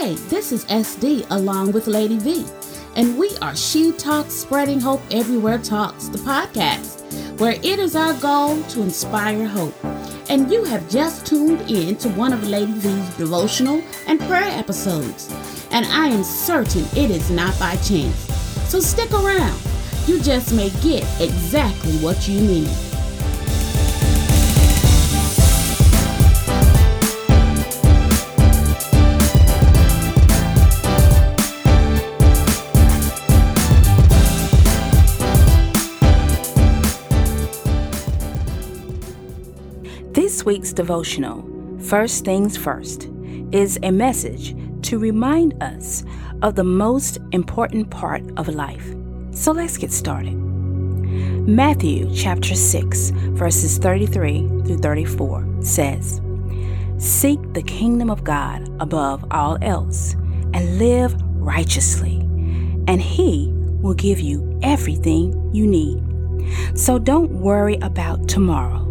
Hey, this is SD along with Lady V, and we are She Talks Spreading Hope Everywhere Talks, the podcast, where it is our goal to inspire hope. And you have just tuned in to one of Lady V's devotional and prayer episodes, and I am certain it is not by chance. So stick around. You just may get exactly what you need. This week's devotional, First Things First, is a message to remind us of the most important part of life. So let's get started. Matthew chapter 6, verses 33 through 34 says, Seek the kingdom of God above all else and live righteously, and He will give you everything you need. So don't worry about tomorrow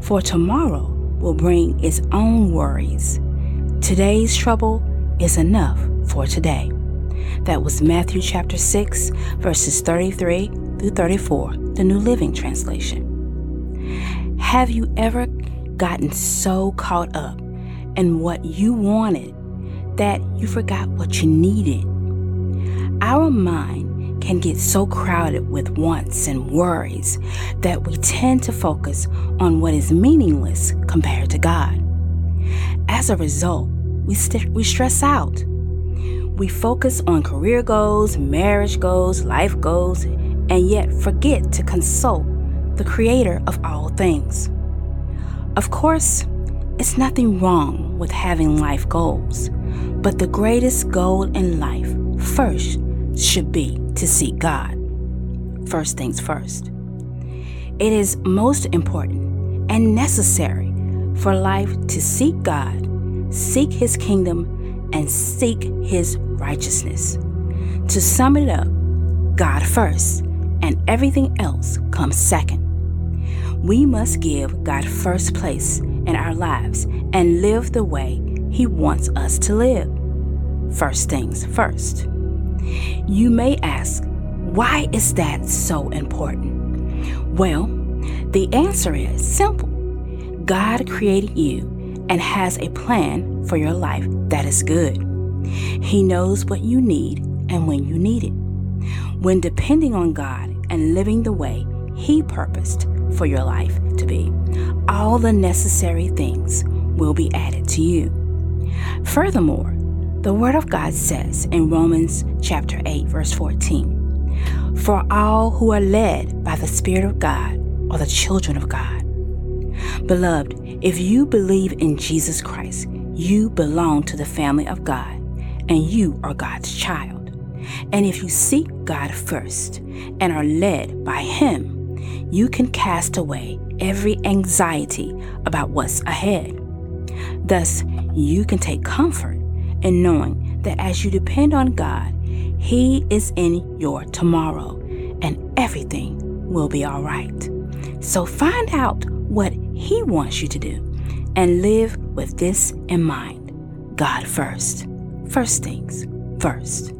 for tomorrow will bring its own worries. Today's trouble is enough for today. That was Matthew chapter 6, verses 33 through 34, the New Living Translation. Have you ever gotten so caught up in what you wanted that you forgot what you needed? Our mind can get so crowded with wants and worries that we tend to focus on what is meaningless compared to God. As a result, we, st- we stress out. We focus on career goals, marriage goals, life goals, and yet forget to consult the Creator of all things. Of course, it's nothing wrong with having life goals, but the greatest goal in life first should be to seek God. First things first. It is most important and necessary for life to seek God, seek His kingdom, and seek His righteousness. To sum it up, God first, and everything else comes second. We must give God first place in our lives and live the way He wants us to live. First things first. You may ask, why is that so important? Well, the answer is simple God created you and has a plan for your life that is good. He knows what you need and when you need it. When depending on God and living the way He purposed for your life to be, all the necessary things will be added to you. Furthermore, the Word of God says in Romans chapter 8, verse 14, For all who are led by the Spirit of God are the children of God. Beloved, if you believe in Jesus Christ, you belong to the family of God, and you are God's child. And if you seek God first and are led by Him, you can cast away every anxiety about what's ahead. Thus, you can take comfort in knowing that as you depend on God, He is in your tomorrow and everything will be all right. So find out what He wants you to do and live with this in mind God first. First things first.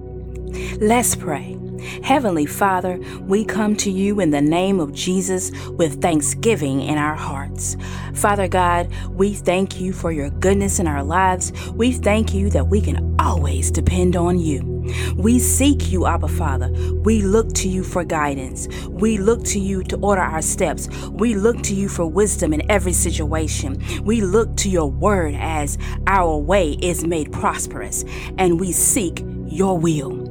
Let's pray. Heavenly Father, we come to you in the name of Jesus with thanksgiving in our hearts. Father God, we thank you for your goodness in our lives. We thank you that we can always depend on you. We seek you, Abba Father. We look to you for guidance. We look to you to order our steps. We look to you for wisdom in every situation. We look to your word as our way is made prosperous, and we seek your will.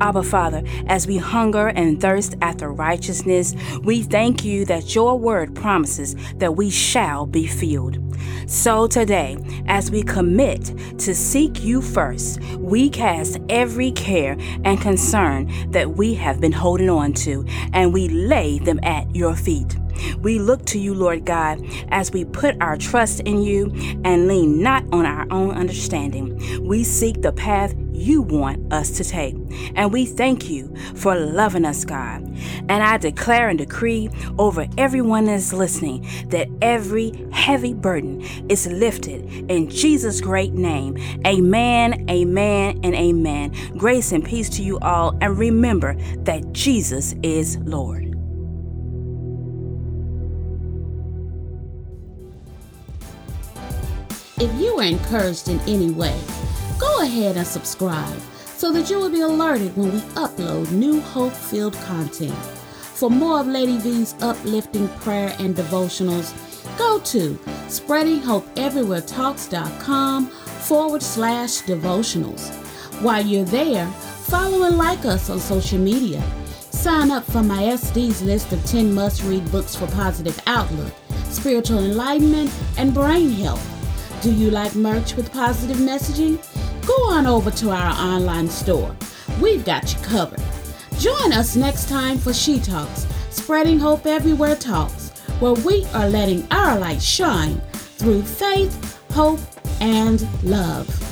Abba Father, as we hunger and thirst after righteousness, we thank you that your word promises that we shall be filled. So today, as we commit to seek you first, we cast every care and concern that we have been holding on to and we lay them at your feet. We look to you, Lord God, as we put our trust in you and lean not on our own understanding. We seek the path you want us to take. And we thank you for loving us, God. And I declare and decree over everyone that's listening that every heavy burden is lifted in Jesus' great name. Amen, amen, and amen. Grace and peace to you all. And remember that Jesus is Lord. If you were encouraged in any way, go ahead and subscribe so that you will be alerted when we upload new hope filled content. For more of Lady V's uplifting prayer and devotionals, go to spreadinghopeeverywheretalks.com forward slash devotionals. While you're there, follow and like us on social media. Sign up for my SD's list of 10 must read books for positive outlook, spiritual enlightenment, and brain health. Do you like merch with positive messaging? Go on over to our online store. We've got you covered. Join us next time for She Talks, Spreading Hope Everywhere Talks, where we are letting our light shine through faith, hope, and love.